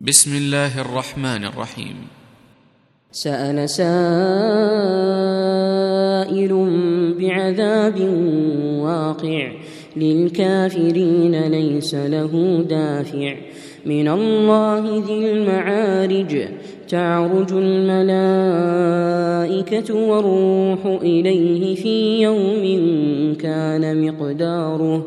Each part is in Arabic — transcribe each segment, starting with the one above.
بسم الله الرحمن الرحيم. سأل سائل بعذاب واقع. للكافرين ليس له دافع. من الله ذي المعارج. تعرج الملائكة والروح إليه في يوم كان مقداره.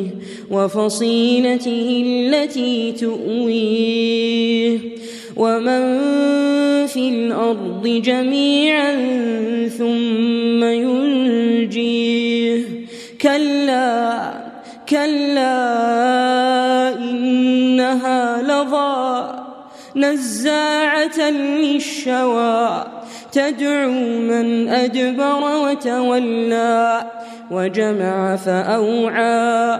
وفصيلته التي تؤويه. ومن في الأرض جميعا ثم ينجيه. كلا كلا إنها لظى نزاعة للشوى. تدعو من أدبر وتولى وجمع فأوعى.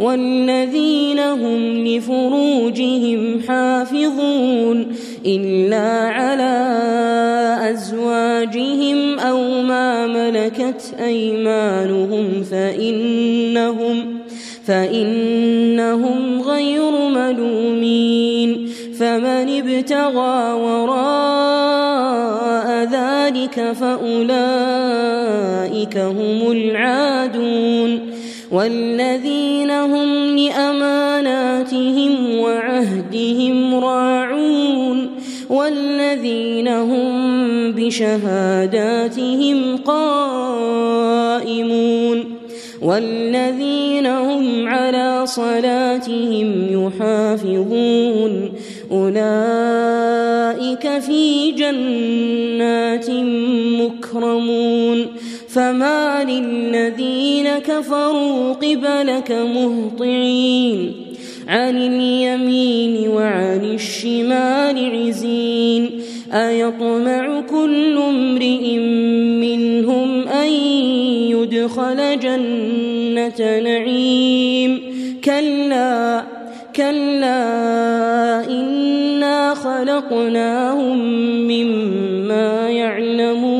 والذين هم لفروجهم حافظون إلا على أزواجهم أو ما ملكت أيمانهم فإنهم فإنهم غير ملومين فمن ابتغى وراء ذلك فأولئك هم العادون والذين هم لأماناتهم وعهدهم راعون والذين هم بشهاداتهم قائمون والذين هم على صلاتهم يحافظون أولئك في جنات مكرمون فما للذين كفروا قبلك مهطعين عن اليمين وعن الشمال عزين أيطمع كل امرئ منهم أن يدخل جنة نعيم كلا كلا إنا خلقناهم مما يعلمون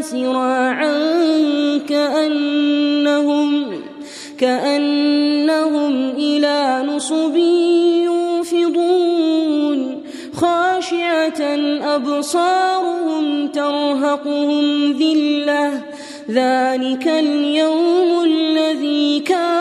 سراعا كأنهم كأنهم إلى نصب يوفضون خاشعة أبصارهم ترهقهم ذلة. ذلك اليوم الذي يوعدون